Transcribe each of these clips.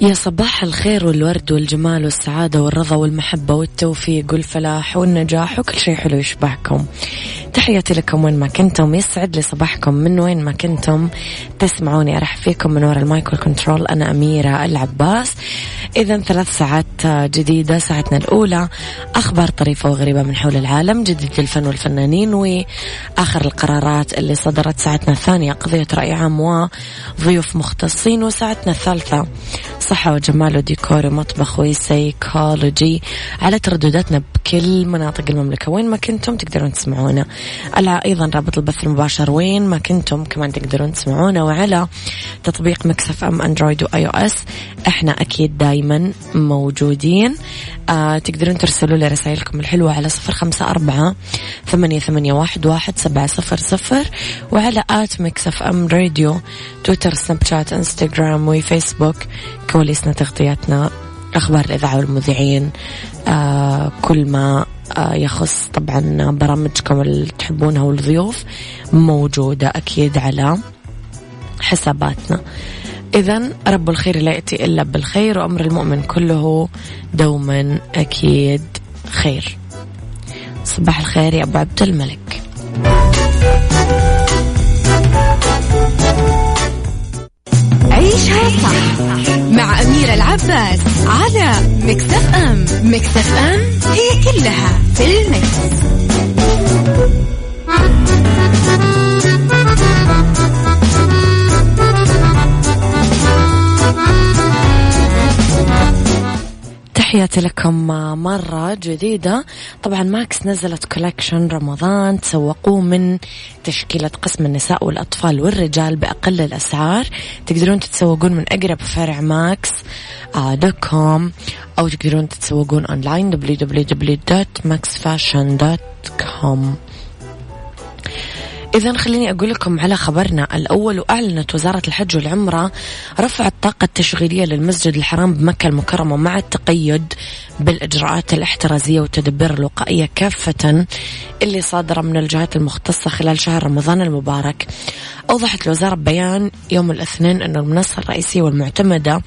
يا صباح الخير والورد والجمال والسعادة والرضا والمحبة والتوفيق والفلاح والنجاح وكل شيء حلو يشبهكم. تحياتي لكم وين ما كنتم. يسعد لي صباحكم. من وين ما كنتم تسمعوني أرحب فيكم من وراء ال mic وال control أنا أميرة العباس. إذا ثلاث ساعات جديدة ساعتنا الأولى. أخبار طريفة وغريبة من حول العالم جديد الفن والفنانين وآخر القرارات اللي صدرت ساعتنا الثانية. قضية رأي عام وضيوف مختصين وساعتنا الثالثة صحة وجمال وديكور ومطبخ وسيكولوجي على تردداتنا بكل مناطق المملكة. وين ما كنتم تقدرون تسمعونا. على أيضا رابط البث المباشر وين ما كنتم كمان تقدرون تسمعونا وعلى تطبيق Mix FM Android و iOS. إحنا أكيد دايما موجودين. آه تقدرون ترسلوا لي رسائلكم الحلوة على صفر خمسة أربعة ثمانية, ثمانية واحد, واحد سبعة صفر صفر وعلى at Mix FM Radio تويتر سناب شات إنستغرام وفيسبوك. كواليسنا تغطياتنا أخبار الإذاعة والمذيعين. آه كل ما آه يخص طبعا برامجكم اللي تحبونها والضيوف موجودة أكيد على حساباتنا. إذا رب الخير لا يأتي إلا بالخير وأمر المؤمن كله دوما أكيد خير. صباح الخير يا أبو عبد الملك. عيشها صح مع أميرة العباس على Mix FM Mix FM it's all in the mix. تحياتي لكم مرة جديدة. طبعا ماكس نزلت collection رمضان تسوقوه من تشكيلة قسم النساء والأطفال والرجال بأقل الأسعار. تقدرون تتسوقون من أقرب فرع ماكس dot com أو تقدرون تتسوقون online www.maxfashion.com إذا خليني أقول لكم على خبرنا. الأول وأعلنت وزارة الحج والعمرة رفع الطاقة التشغيلية للمسجد الحرام بمكة المكرمة مع التقيد بالإجراءات الاحترازية والتدبير الوقائية كافة اللي صادرة من الجهات المختصة خلال شهر رمضان المبارك. أوضحت الوزارة ببيان يوم الاثنين أن المنصة الرئيسية والمعتمدة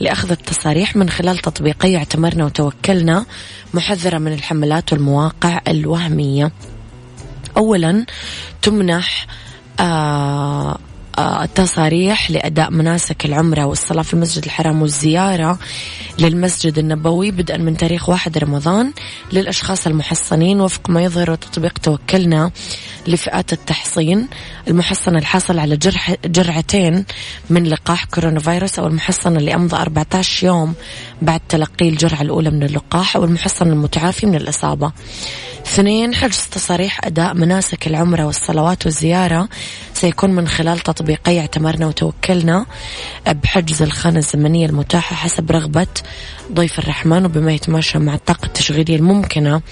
لأخذ التصاريح من خلال تطبيقي اعتمرنا وتوكلنا محذرة من الحملات والمواقع الوهمية. أولا تمنح آه التصاريح لأداء مناسك العمرة والصلاة في المسجد الحرام والزيارة للمسجد النبوي بدءا من تاريخ واحد رمضان للأشخاص المحصنين وفق ما يظهر تطبيق توكلنا. لفئات التحصين المحصن الحاصل على جرح جرعتين من لقاح كورونا فيروس أو المحصن اللي أمضى 14 يوم بعد تلقي الجرعة الأولى من اللقاح أو المحصن المتعافي من الإصابة. اثنين حجز تصاريح أداء مناسك العمرة والصلوات والزيارة سيكون من خلال تطبيقي اعتمرنا وتوكلنا بحجز الخانة الزمنية المتاحة حسب رغبة ضيف الرحمن وبما يتماشى مع الطاقة التشغيلية الممكنة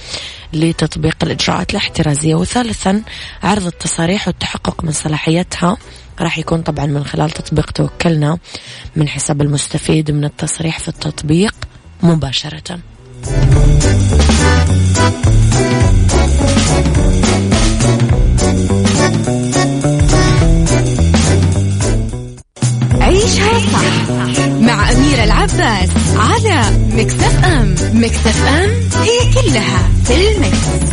لتطبيق الإجراءات الاحترازية. وثالثا عرض التصاريح والتحقق من صلاحيتها. راح يكون طبعا من خلال تطبيق توكلنا من حساب المستفيد من التصريح في التطبيق مباشرة. عيشها صح. مع أميرة العباس على مكتف أم مكتف أم هي كلها في المكس.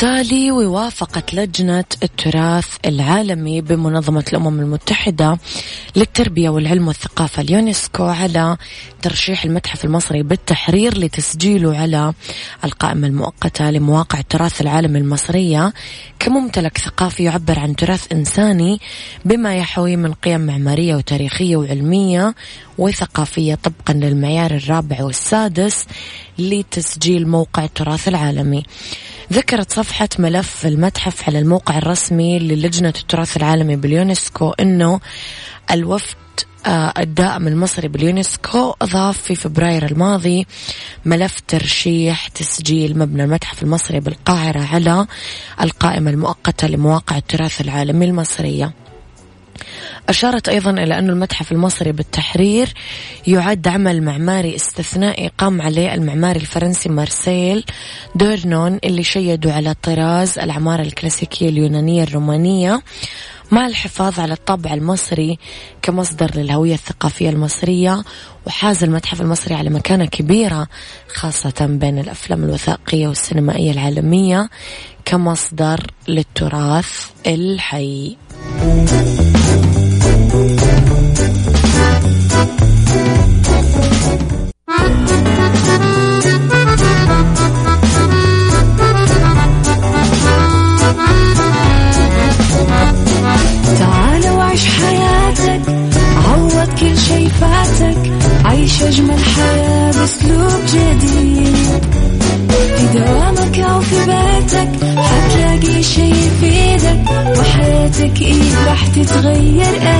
لخبرنا التالي ووافقت لجنة التراث العالمي بمنظمة الأمم المتحدة للتربية والعلم والثقافة اليونسكو على ترشيح المتحف المصري بالتحرير لتسجيله على القائمة المؤقتة لمواقع التراث العالمي المصرية كممتلك ثقافي يعبر عن تراث إنساني بما يحوي من قيم معمارية وتاريخية وعلمية وثقافية طبقا للمعيار الرابع والسادس لتسجيل موقع التراث العالمي. ذكرت صفحة ملف المتحف على الموقع الرسمي للجنة التراث العالمي باليونسكو أنه الوفد آه، الدائم المصري باليونسكو أضاف في فبراير الماضي ملف ترشيح تسجيل مبنى المتحف المصري بالقاهرة على القائمة المؤقتة لمواقع التراث العالمي المصرية. أشارت أيضا إلى أن المتحف المصري بالتحرير يعد عمل معماري استثنائي قام عليه المعماري الفرنسي مارسيل دورنون اللي شيدوا على طراز العمارة الكلاسيكية اليونانية الرومانية مع الحفاظ على الطابع المصري كمصدر للهوية الثقافية المصرية وحاز المتحف المصري على مكانة كبيرة خاصة بين الأفلام الوثائقية والسينمائية العالمية كمصدر للتراث الحي. تعال وعيش حياتك عوض كل شي فاتك عيش أجمل حياة بأسلوب جديد. في دوامك أو في بيتك حتلاقي شي يفيدك وحياتك إيه راح تتغير أكيد.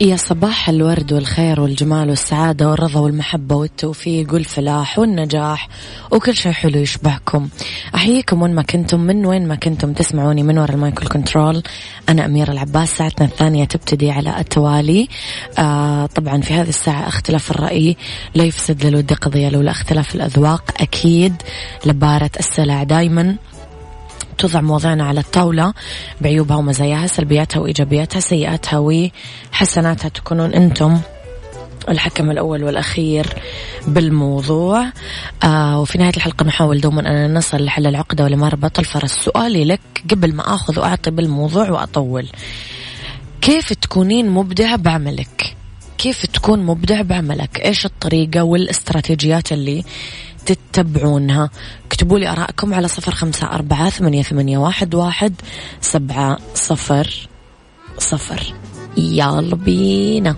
يا صباح الورد والخير والجمال والسعادة والرضا والمحبة والتوفيق والفلاح والنجاح وكل شيء حلو يشبهكم. أحييكم وين ما كنتم من وين ما كنتم تسمعوني من وراء ال mic وال control أنا أميرة العباس ساعتنا الثانية تبتدي على التوالي. آه طبعا في هذه الساعة اختلاف الرأي لا يفسد للود قضية لولا اختلاف الأذواق. أكيد لبارة السلع دايما. توضع مواضيعنا على الطاولة بعيوبها ومزاياها سلبياتها وإيجابياتها سيئاتها وحسناتها تكونون أنتم الحكم الأول والأخير بالموضوع. آه وفي نهاية الحلقة نحاول دوما أن نصل لحل العقدة ولما ربط الفرس سؤالي لك قبل ما أخذ وأعطي بالموضوع وأطول. كيف تكونين مبدعة بعملك؟ كيف تكون مبدع بعملك؟ إيش الطريقة والإستراتيجيات اللي تتبعونها. اكتبوا لي أراءكم على صفر خمسة أربعة ثمانية, ثمانية واحد, واحد سبعة صفر صفر. يلا بينا.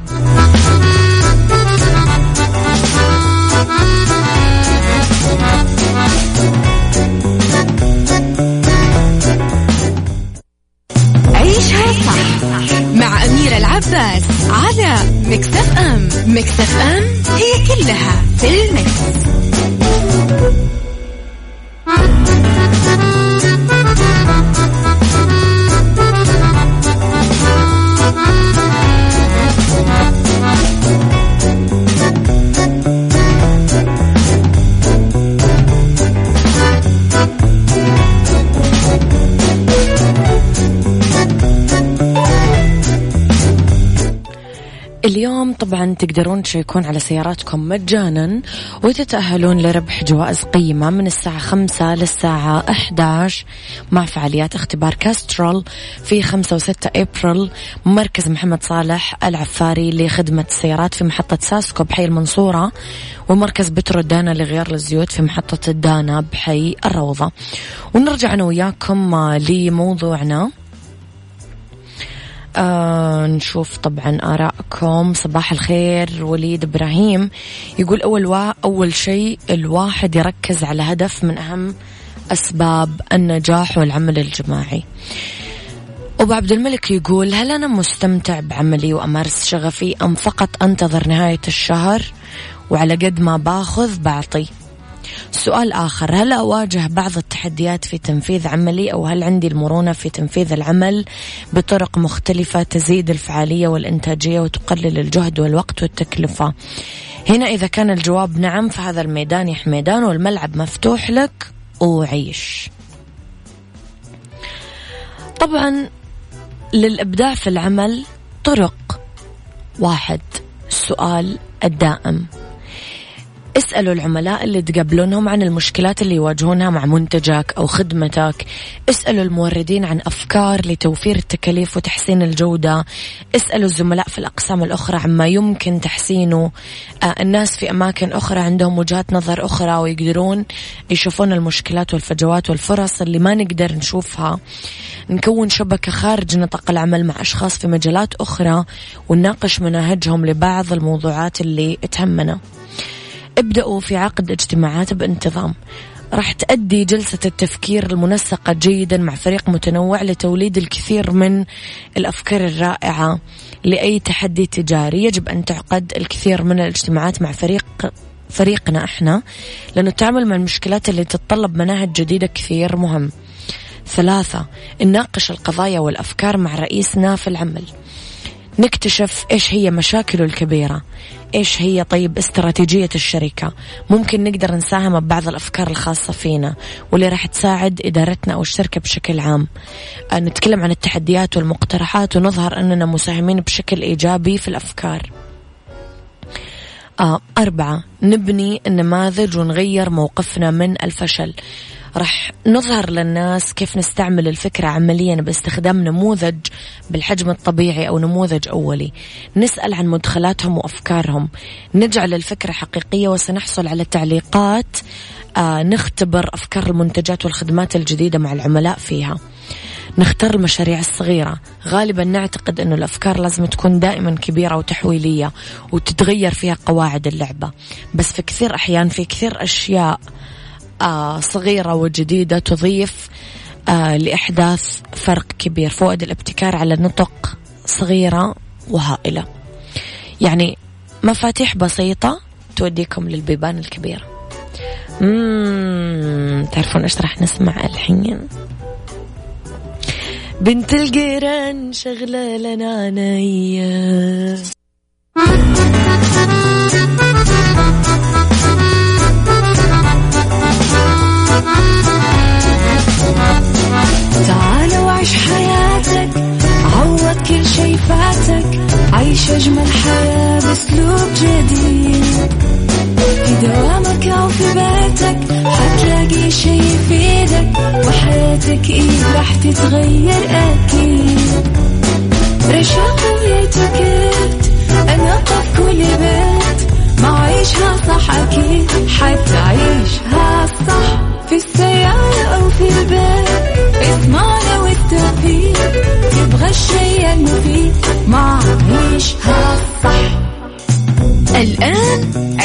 عيشها صح مع أميرة العباس على مكتف أم. مكتف أم هي كلها في المكس. اليوم طبعا تقدرون تشيكون على سياراتكم مجانا وتتأهلون لربح جوائز قيمة من الساعة خمسة للساعة 11 مع فعاليات اختبار كاسترول في خمسة وستة أبريل. مركز محمد صالح العفاري لخدمة السيارات في محطة ساسكو بحي المنصورة ومركز بترو دانا لغيار الزيوت في محطة الدانا بحي الروضة. ونرجع أنا وياكم لموضوعنا. آه نشوف طبعا آراءكم صباح الخير وليد إبراهيم. يقول أول وا أول شيء الواحد يركز على هدف من أهم أسباب النجاح والعمل الجماعي. أبو عبد الملك يقول هل أنا مستمتع بعملي وأمارس شغفي أم فقط أنتظر نهاية الشهر؟ وعلى قد ما باخذ بعطي. سؤال آخر. هل أواجه بعض التحديات في تنفيذ عملي؟ أو هل عندي المرونة في تنفيذ العمل بطرق مختلفة تزيد الفعالية والإنتاجية وتقلل الجهد والوقت والتكلفة؟ هنا إذا كان الجواب نعم فهذا الميدان يا حميدان والملعب مفتوح لك. وعيش طبعا للإبداع في العمل طرق. واحد السؤال الدائم. اسألوا العملاء اللي تقابلونهم عن المشكلات اللي يواجهونها مع منتجك أو خدمتك. اسألوا الموردين عن أفكار لتوفير التكاليف وتحسين الجودة. اسألوا الزملاء في الأقسام الأخرى عما يمكن تحسينه. آه الناس في أماكن أخرى عندهم وجهات نظر أخرى ويقدرون يشوفون المشكلات والفجوات والفرص اللي ما نقدر نشوفها. نكون شبكة خارج نطاق العمل مع أشخاص في مجالات أخرى ونناقش مناهجهم لبعض الموضوعات اللي تهمنا. ابدأوا في عقد اجتماعات بانتظام. راح تأدي جلسة التفكير المنسقة جيدا مع فريق متنوع لتوليد الكثير من الأفكار الرائعة لأي تحدي تجاري. يجب أن تعقد الكثير من الاجتماعات مع فريق فريقنا إحنا لأنه التعامل مع المشكلات اللي تتطلب مناهج جديدة كثير مهم. ثلاثة نناقش القضايا والأفكار مع رئيسنا في العمل. نكتشف إيش هي مشاكله الكبيرة إيش هي طيب استراتيجية الشركة. ممكن نقدر نساهم ببعض الأفكار الخاصة فينا واللي راح تساعد إدارتنا أو الشركة بشكل عام. آه، نتكلم عن التحديات والمقترحات ونظهر أننا مساهمين بشكل إيجابي في الأفكار. آه أربعة نبني النماذج ونغير موقفنا من الفشل. راح نظهر للناس كيف نستعمل الفكرة عمليا باستخدام نموذج بالحجم الطبيعي أو نموذج أولي. نسأل عن مدخلاتهم وأفكارهم. نجعل الفكرة حقيقية وسنحصل على تعليقات آه نختبر أفكار المنتجات والخدمات الجديدة مع العملاء فيها. نختار المشاريع الصغيرة. غالبا نعتقد أنه الأفكار لازم تكون دائما كبيرة وتحويلية وتتغير فيها قواعد اللعبة. بس في كثير أحيان في كثير أشياء صغيرة وجديدة تضيف آه لإحداث فرق كبير. فوائد الابتكار على نطق صغيرة وهائلة. يعني مفاتيح بسيطة توديكم للبيبان الكبيرة مم تعرفون إيش راح نسمع الحين؟ بنت القيران شغلة لنا نية. تتغير أكيد.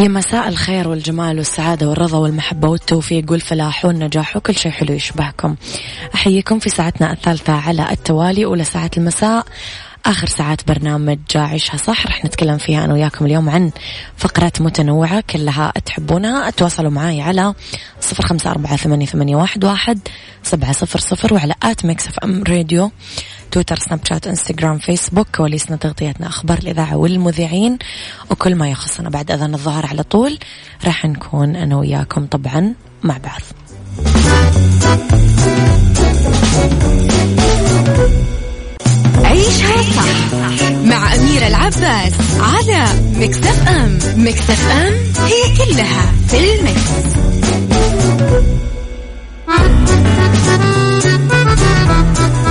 يا مساء الخير والجمال والسعادة والرضا والمحبة والتوفيق والفلاح والنجاح وكل شيء حلو يشبهكم. أحييكم في ساعتنا الثالثة على التوالي. أولى ساعات المساء آخر ساعات برنامج عيشها صح. رح نتكلم فيها أنا وياكم اليوم عن فقرات متنوعة كلها تحبونها. اتواصلوا معي على صفر خمسة أربعة ثمانية واحد سبعة صفر صفر وعلى at Mix FM Radio. تويتر سناب شات إنستغرام فيسبوك كواليسنا تغطيتنا أخبار الإذاعة والمذيعين وكل ما يخصنا بعد أذان الظهر على طول راح نكون أنا وياكم طبعا مع بعض عيشها صح مع أميرة العباس على مكتف أم مكتف أم هي كلها في المكس. Thank you.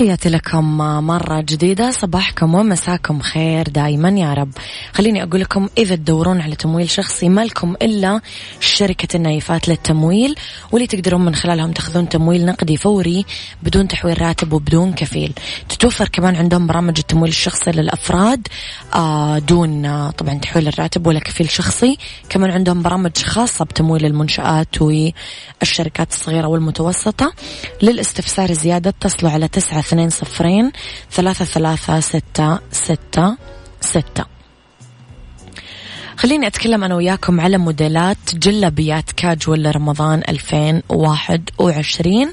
تحياتي لكم مرة جديدة. صباحكم ومساكم خير دايما يا رب. خليني أقول لكم إذا تدورون على تمويل شخصي ما لكم إلا شركة النايفات للتمويل واللي تقدرون من خلالهم تاخذون تمويل نقدي فوري بدون تحويل راتب وبدون كفيل. تتوفر كمان عندهم برامج التمويل الشخصي للأفراد آه، دون آه، طبعا تحويل الراتب ولا كفيل شخصي. كمان عندهم برامج خاصة بتمويل المنشآت والشركات الصغيرة والمتوسطة. للاستفسار زيادة اتصلوا على تسعة اثنين صفرين ثلاثة ثلاثة ستة ستة ستة. خليني أتكلم أنا وياكم على موديلات جلبيات كاجوال لرمضان 2021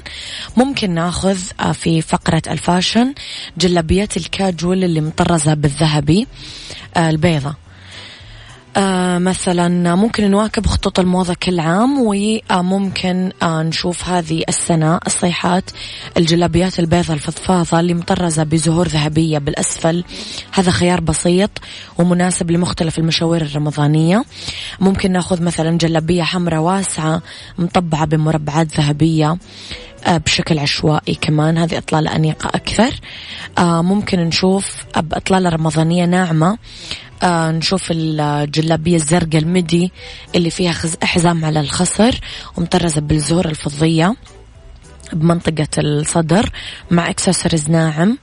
ممكن ناخذ آه، في فقرة الفاشن جلبيات الكاجوال اللي مطرزة بالذهبي آه، البيضة. آه مثلا ممكن نواكب خطوط الموضة كل عام وممكن آه نشوف هذه السنة الصيحات الجلابيات البيضة الفضفاضة اللي مطرزة بزهور ذهبية بالأسفل. هذا خيار بسيط ومناسب لمختلف المشاوير الرمضانية. ممكن نأخذ مثلا جلابية حمراء واسعة مطبعة بمربعات ذهبية آه، بشكل عشوائي كمان. هذه إطلالة أنيقة أكثر. ممكن نشوف بإطلالة رمضانية ناعمة آه نشوف الجلابية الزرقاء المدي اللي فيها حزام على الخصر ومطرزة بالزهور الفضية بمنطقة الصدر مع اكسسوارز ناعم.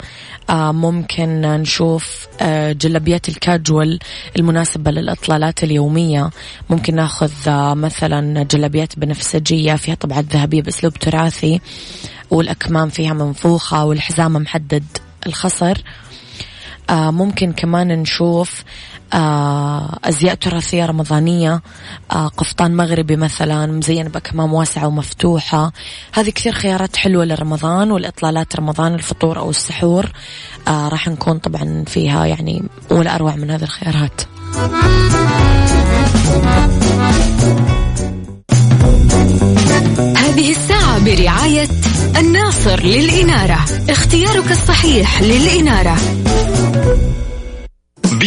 آه ممكن نشوف آه جلابيات الكاجوال المناسبة للإطلالات اليومية. ممكن ناخذ آه مثلا جلابيات بنفسجية فيها طبعات ذهبية بأسلوب تراثي والأكمام فيها منفوخة والحزام محدد الخصر. آه ممكن كمان نشوف أزياء تراثية رمضانية آه قفطان مغربي مثلا مزين بأكمام واسعة ومفتوحة. هذه كثير خيارات حلوة لرمضان والإطلالات رمضان الفطور أو السحور. آه راح نكون طبعا فيها يعني ولا أروع من هذه الخيارات. هذه الساعة برعاية الناصر للإنارة. اختيارك الصحيح للإنارة.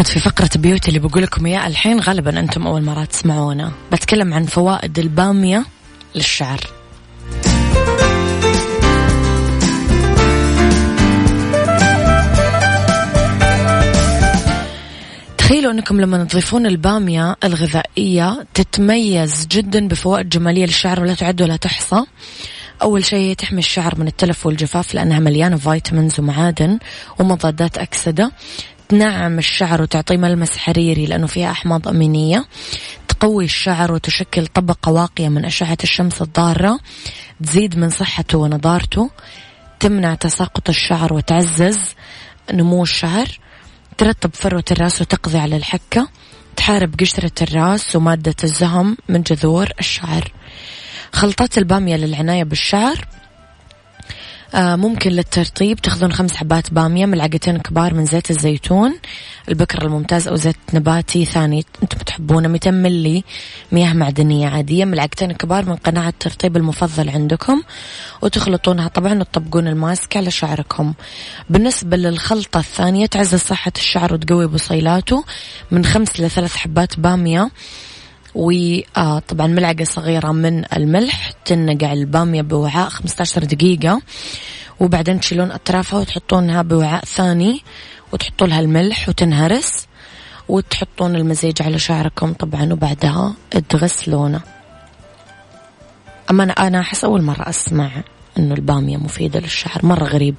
أعتقد في فقرة beauty اللي بقول لكم إياه الحين غالبا أنتم أول مرة تسمعونا. بتكلم عن فوائد البامية للشعر. تخيلوا أنكم لما تضيفون البامية الغذائية تتميز جدا بفوائد جمالية للشعر ولا تعد ولا تحصى. أول شيء تحمي الشعر من التلف والجفاف لأنها مليانة vitamins ومعادن ومضادات أكسدة. تنعم الشعر وتعطيه ملمس حريري لأنه فيها أحماض أمينية. تقوي الشعر وتشكل طبقة واقية من أشعة الشمس الضارة. تزيد من صحته ونضارته. تمنع تساقط الشعر وتعزز نمو الشعر. ترطب فروة الرأس وتقضي على الحكة. تحارب قشرة الرأس ومادة الزهم من جذور الشعر. خلطات البامية للعناية بالشعر. ممكن للترطيب تاخذون خمس حبات بامية ملعقتين كبار من زيت الزيتون البكر الممتاز أو زيت نباتي ثاني أنتم تحبونه 200 ملي مياه معدنية عادية ملعقتين كبار من قناع الترطيب المفضل عندكم وتخلطونها. طبعا وتطبقون الماسك على شعركم. بالنسبة للخلطة الثانية تعزز صحة الشعر وتقوي بصيلاته. من خمس لثلاث حبات بامية وطبعا ملعقة صغيرة من الملح تنقع البامية بوعاء 15 دقيقة. وبعدين تشيلون أطرافها وتحطونها بوعاء ثاني وتحطوا لها الملح وتنهرس وتحطون المزيج على شعركم طبعا وبعدها تغسلونه. أما أنا أنا أحس أول مرة أسمع إنه البامية مفيدة للشعر مرة غريب.